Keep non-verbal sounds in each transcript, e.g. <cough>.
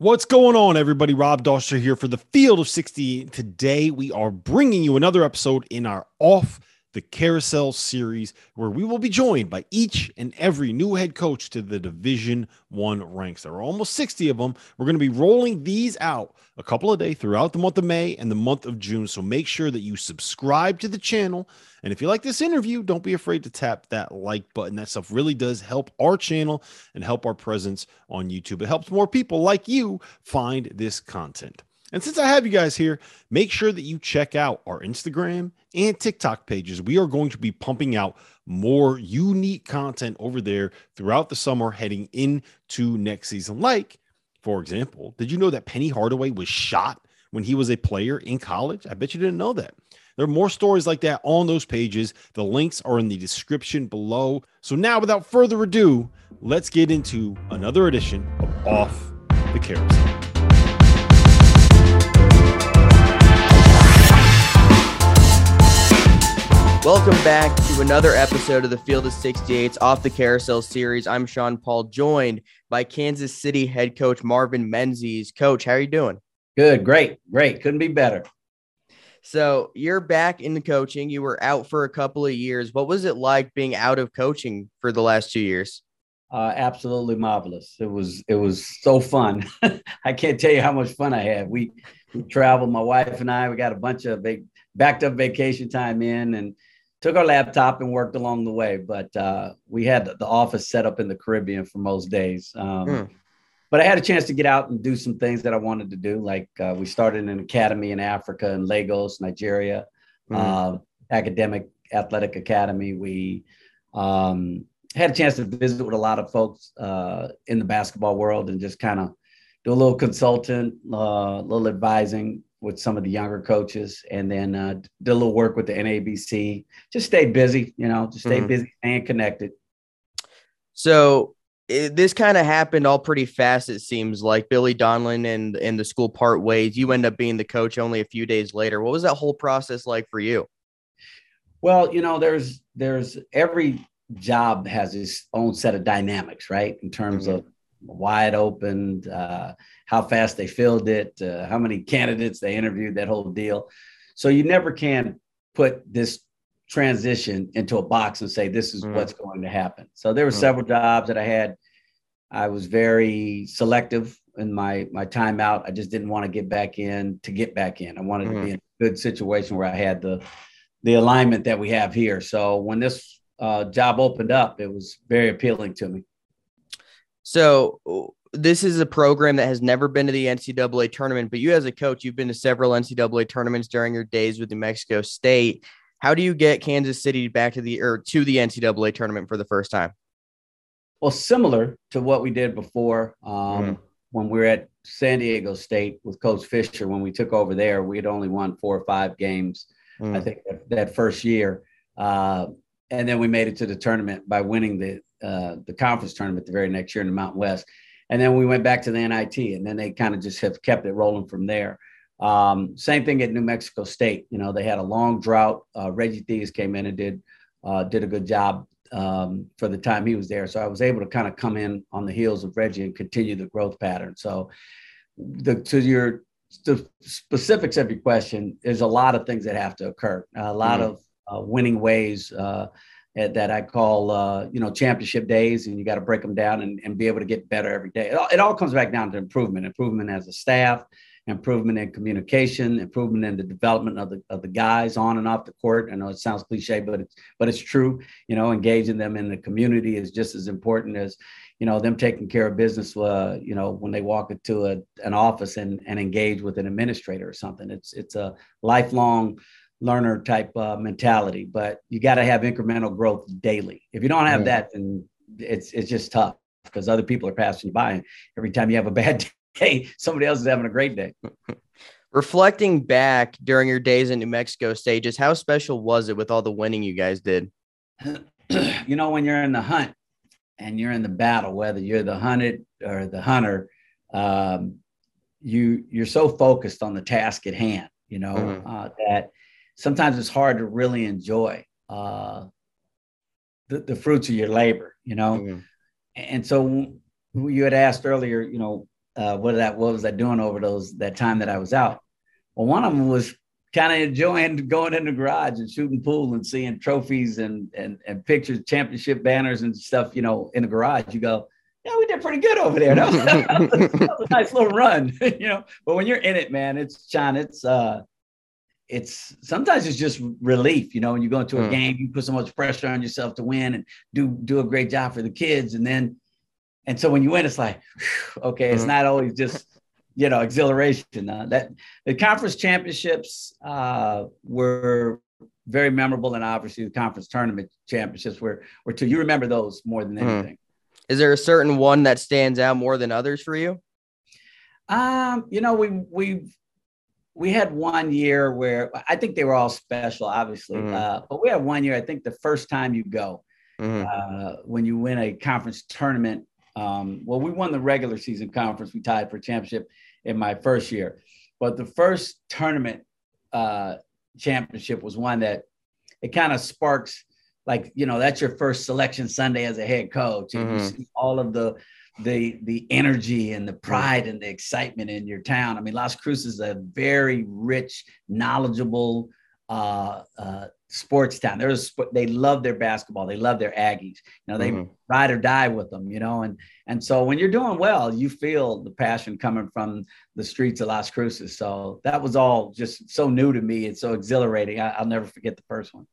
What's going on, everybody? Rob Dauster here for the Field of 60. Today, we are bringing you another episode in our Off the Carousel series, where we will be joined by each and every new head coach to the Division One ranks. There are almost 60 of them. We're going to be rolling these out a couple of days throughout the month of May and the month of June. So make sure that you subscribe to the channel. And if you like this interview, don't be afraid to tap that like button. That stuff really does help our channel and help our presence on YouTube. It helps more people like you find this content. And since I have you guys here, make sure that you check out our Instagram and TikTok pages. We are going to be pumping out more unique content over there throughout the summer heading into next season. Like, for example, did you know that Penny Hardaway was shot when he was a player in college? I bet you didn't know that. There are more stories like that on those pages. The links are in the description below. So now, without further ado, let's get into another edition of Off the Carousel. Welcome back to another episode of the Field of 68's Off the Carousel series. I'm Sean Paul, joined by Kansas City head coach Marvin Menzies. Coach, how are you doing? Good, great, great. Couldn't be better. So you're back in the coaching. You were out for a couple of years. What was it like being out of coaching for the last two years? Uh, absolutely marvelous. It was it was so fun. <laughs> I can't tell you how much fun I had. We, we traveled, my wife and I. We got a bunch of big backed up vacation time in, and took our laptop and worked along the way. But uh, we had the office set up in the Caribbean for most days. Um, mm. But I had a chance to get out and do some things that I wanted to do. Like uh, we started an academy in Africa in Lagos, Nigeria, mm. uh, academic athletic academy. We um, had a chance to visit with a lot of folks uh, in the basketball world and just kind of do a little consultant, uh, a little advising with some of the younger coaches, and then uh, did a little work with the NABC. Just stay busy, you know, just stay mm-hmm. busy and connected. So it, this kind of happened all pretty fast. It seems like Billy Donlon and and the school part ways. You end up being the coach only a few days later. What was that whole process like for you? Well, you know, there's there's every job has its own set of dynamics, right? In terms mm-hmm. of wide open, uh, how fast they filled it, uh, how many candidates they interviewed, that whole deal. So you never can put this transition into a box and say this is mm. what's going to happen. So there were mm. several jobs that I had. I was very selective in my my time out. I just didn't want to get back in to get back in. I wanted mm. to be in a good situation where I had the the alignment that we have here. So when this uh, job opened up, it was very appealing to me. So this is a program that has never been to the NCAA tournament, but you as a coach, you've been to several NCAA tournaments during your days with New Mexico State. How do you get Kansas City back to the or to the NCAA tournament for the first time? Well, similar to what we did before um, mm. when we were at San Diego State with Coach Fisher. When we took over there, we had only won four or five games, mm. I think, that, that first year. Uh, and then we made it to the tournament by winning the uh, the conference tournament the very next year in the Mountain West. And then we went back to the NIT, and then they kind of just have kept it rolling from there. Um, same thing at New Mexico State. You know, they had a long drought. Uh, Reggie Theus came in and did uh, did a good job um, for the time he was there. So I was able to kind of come in on the heels of Reggie and continue the growth pattern. So the, to your the specifics of your question, there's a lot of things that have to occur. A lot mm-hmm. of uh, winning ways uh, that I call, uh, you know, championship days, and you got to break them down and, and be able to get better every day. It all, it all comes back down to improvement, improvement as a staff, improvement in communication, improvement in the development of the of the guys on and off the court. I know it sounds cliche, but it's but it's true. You know, engaging them in the community is just as important as you know them taking care of business. Uh, you know, when they walk into a, an office and and engage with an administrator or something. It's it's a lifelong learner type uh, mentality, but you got to have incremental growth daily. If you don't have yeah. that, then it's it's just tough because other people are passing you by. Every time you have a <laughs> bad day, somebody else is having a great day. <laughs> Reflecting back during your days in New Mexico stages, how special was it with all the winning you guys did? <clears throat> you know, when you're in the hunt and you're in the battle, whether you're the hunted or the hunter, um, you you're so focused on the task at hand. You know mm-hmm. uh, that sometimes it's hard to really enjoy uh, the, the fruits of your labor, you know? Mm-hmm. And so you had asked earlier, you know, uh, what that what was I doing over those that time that I was out? Well, one of them was kind of enjoying going in the garage and shooting pool and seeing trophies and and and pictures, championship banners and stuff, you know, in the garage. You go, yeah, we did pretty good over there. That was, <laughs> that was a nice little run, <laughs> you know. But when you're in it, man, it's John, it's uh it's sometimes it's just relief, you know, when you go into a mm. game, you put so much pressure on yourself to win and do do a great job for the kids. And then and so when you win, it's like, whew, okay, it's mm. not always just you know exhilaration. Uh, that the conference championships uh, were very memorable, and obviously the conference tournament championships were were too. You remember those more than mm. anything. Is there a certain one that stands out more than others for you? Um, you know, we we've we had one year where I think they were all special, obviously, mm-hmm. uh, but we had one year. I think the first time you go, mm-hmm. uh, when you win a conference tournament. Um, well, we won the regular season conference. We tied for championship in my first year, but the first tournament uh, championship was one that it kind of sparks. Like you know, that's your first selection Sunday as a head coach, and mm-hmm. you see all of the the the energy and the pride and the excitement in your town. I mean, Las Cruces is a very rich, knowledgeable uh, uh, sports town. There's they love their basketball. They love their Aggies. You know, they mm-hmm. ride or die with them. You know, and and so when you're doing well, you feel the passion coming from the streets of Las Cruces. So that was all just so new to me. It's so exhilarating. I, I'll never forget the first one.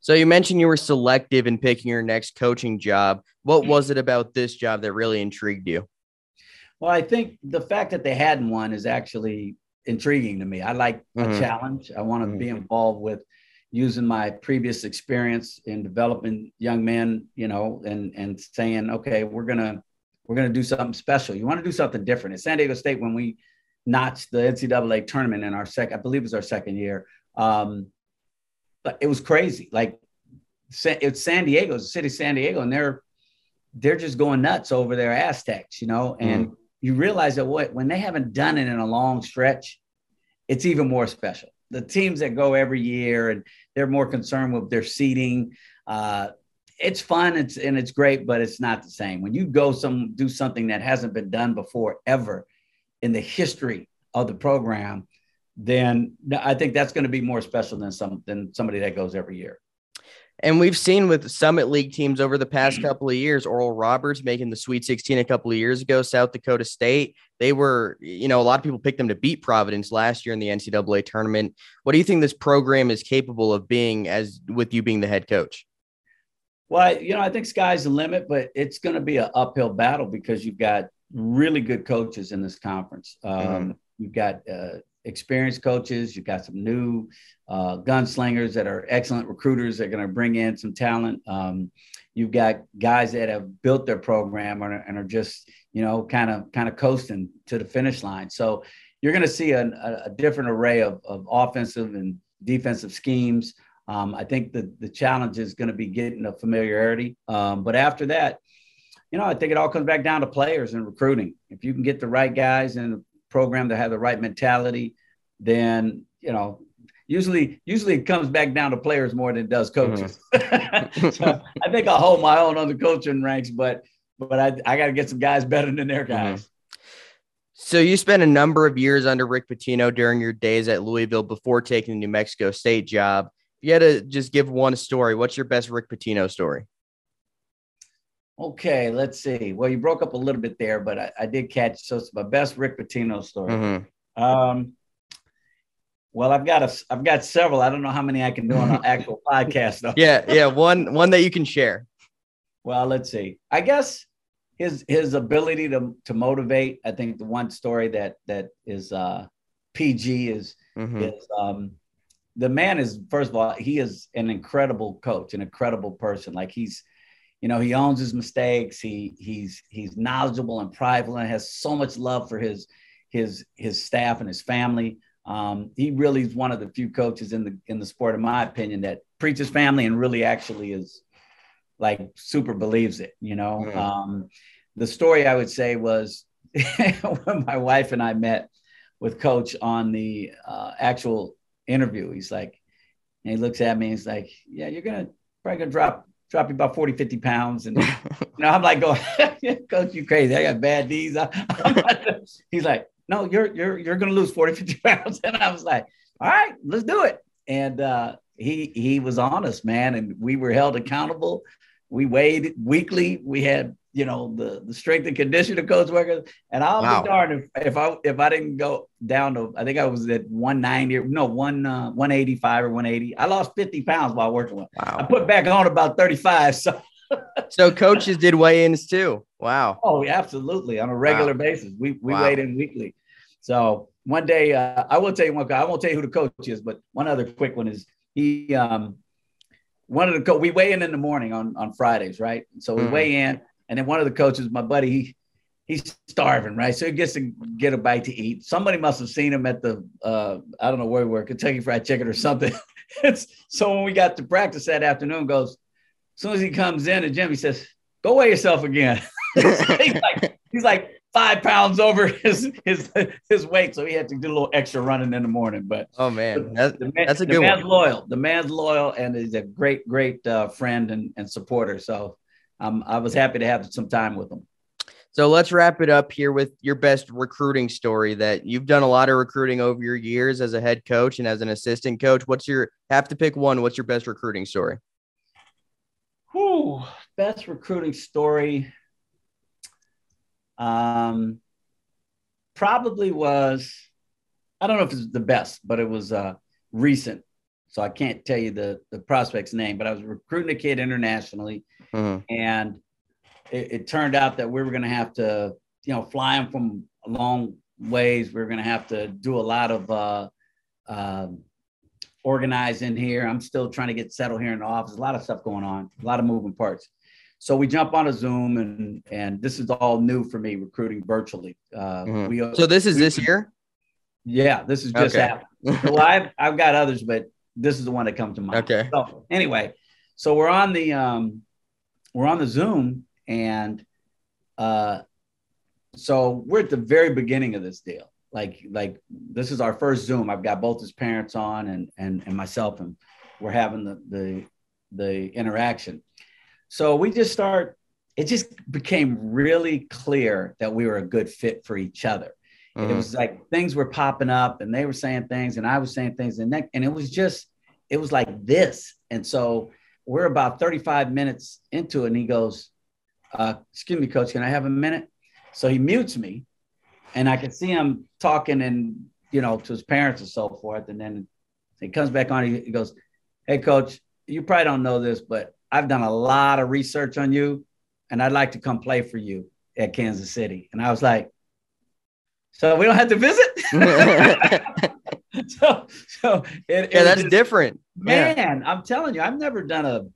So you mentioned you were selective in picking your next coaching job. What was it about this job that really intrigued you? Well, I think the fact that they hadn't won is actually intriguing to me. I like mm-hmm. a challenge. I want to mm-hmm. be involved with using my previous experience in developing young men, you know, and and saying, okay, we're gonna we're gonna do something special. You want to do something different. At San Diego State, when we notched the NCAA tournament in our second, I believe it was our second year. Um, but it was crazy. Like it's San Diego, it's the city of San Diego, and they're they're just going nuts over their Aztecs, you know. And mm. you realize that what when they haven't done it in a long stretch, it's even more special. The teams that go every year and they're more concerned with their seating. Uh, it's fun, it's and it's great, but it's not the same. When you go some do something that hasn't been done before ever in the history of the program, then I think that's going to be more special than some than somebody that goes every year. And we've seen with Summit League teams over the past mm-hmm. couple of years, Oral Roberts making the Sweet 16 a couple of years ago, South Dakota State. They were, you know, a lot of people picked them to beat Providence last year in the NCAA tournament. What do you think this program is capable of being as with you being the head coach? Well, you know, I think sky's the limit, but it's going to be an uphill battle because you've got really good coaches in this conference. Um, mm-hmm. You've got uh, experienced coaches. You've got some new uh, gunslingers that are excellent recruiters that are going to bring in some talent. Um, you've got guys that have built their program and are, and are just, you know, kind of kind of coasting to the finish line. So you're going to see a, a, different array of, of offensive and defensive schemes. Um, I think the the challenge is going to be getting a familiarity. Um, but after that, you know, I think it all comes back down to players and recruiting. If you can get the right guys and program that have the right mentality, then you know usually usually it comes back down to players more than it does coaches. Mm-hmm. <laughs> so I think I'll hold my own on the coaching ranks, but but I I got to get some guys better than their guys. Mm-hmm. So you spent a number of years under Rick Pitino during your days at Louisville before taking the New Mexico State job. If you had to just give one story, what's your best Rick Pitino story? Okay, let's see. Well, you broke up a little bit there, but I, I did catch. So it's my best Rick Pitino story. Mm-hmm. Um, well, I've got a, I've got several. I don't know how many I can do on an <laughs> actual podcast though. Yeah, yeah, one one that you can share. Well, let's see. I guess his his ability to to motivate. I think the one story that that is uh, PG is Mhm. is um, the man is first of all he is an incredible coach, an incredible person. Like he's you know he owns his mistakes. He he's he's knowledgeable and prideful and has so much love for his his his staff and his family. Um, he really is one of the few coaches in the in the sport, in my opinion, that preaches family and really actually is like super believes it. You know, Mhm. um, the story I would say was <laughs> when my wife and I met with Coach on the uh, actual interview. He's like, and he looks at me. and He's like, "Yeah, you're gonna probably gonna drop drop you about 40, 50 pounds." And <laughs> you know, I'm like, "Going, <laughs> Coach, you crazy? I got bad knees." I- he's like, "No, you're you're you're gonna lose 40, 50 <laughs> pounds." And I was like, "All right, let's do it." And uh, he he was honest, man, and we were held accountable. We weighed weekly. We had you know the the strength and conditioning coach workers, and I'll Wow. be darned if, if I if I didn't go down to I think I was at 190 no one uh, 185 or 180. I lost 50 pounds while working with. him. I put back on about 35. So So coaches did weigh-ins too. Wow. oh, yeah, absolutely on a regular basis. We we Wow. weighed in weekly. So one day uh, I will tell you one. guy- I won't tell you who the coach is, but one other quick one is he um one of the co- we weigh in in the morning on on Fridays, right? So we Mhm. weigh in, and then one of the coaches, my buddy, he he's starving, right? So he gets to get a bite to eat. Somebody must have seen him at the uh I don't know where we were, Kentucky Fried Chicken or something. <laughs> it's so when we got to practice that afternoon, goes as soon as he comes in the gym, he says, "Go weigh yourself again." <laughs> he's like he's like five pounds over <laughs> his his his weight, so he had to do a little extra running in the morning, but. Oh man, that, The that's a the man's one. loyal. The man's loyal, and is a great, great uh, friend and, and supporter. So um, I was happy to have some time with him. So let's wrap it up here with your best recruiting story that you've done a lot of recruiting over your years as a head coach and as an assistant coach. What's your have to pick one? What's your best recruiting story? Whew, best recruiting story. Um, probably was. I don't know if it's the best, but it was uh, recent. So I can't tell you the the prospect's name, but I was recruiting a kid internationally. Mhm. and it, it turned out that we were going to have to, you know, fly him from a long ways. We are going to have to do a lot of uh, um organizing here. I'm still trying to get settled here in the office. A lot of stuff going on, a lot of moving parts. So we jump on a Zoom, and and this is all new for me, recruiting virtually. Uh, Mhm. We So this is this year. yeah, this is just Okay. happened. Well, <laughs> I've I've got others, but this is the one that comes to mind. Okay. So anyway, so we're on the um, we're on the Zoom, and uh, so we're at the very beginning of this deal. Like like this is our first Zoom. I've got both his parents on and and and myself, and we're having the the the interaction. So we just start. It just became really clear that we were a good fit for each other it Mhm. was like things were popping up and they were saying things and I was saying things and that, and it was just it was like this. And so we're about 35 minutes into it and he goes, uh, excuse me, coach, can I have a minute? So he mutes me and I can see him talking and you know to his parents and so forth. And then he comes back on, he, he goes, Hey coach, you probably don't know this, but I've done a lot of research on you and I'd like to come play for you at Kansas City. And I was like, so we don't have to visit. <laughs> <laughs> so, so it, it yeah, was that's just- different. Yeah. man. I'm telling you, I've never done a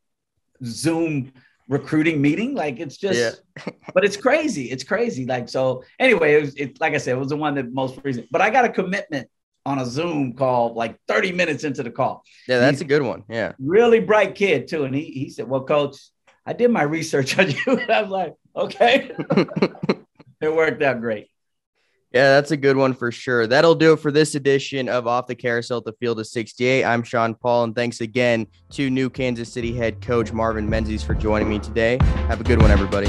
Zoom recruiting meeting. Like it's just, <laughs> but it's crazy. It's crazy. Like so. Anyway, it was. It, like I said, it was the one that most recent. But I got a commitment on a Zoom call like 30 minutes into the call. Yeah, that's a good one. Yeah. Really bright kid too, and he he said, "Well, coach, I did my research on you." And I was like, "Okay." <laughs> it worked out great. Yeah, that's a good one for sure. That'll do it for this edition of Off the Carousel at the Field of 68. I'm Sean Paul, and thanks again to new Kansas City head coach Marvin Menzies for joining me today. Have a good one, everybody.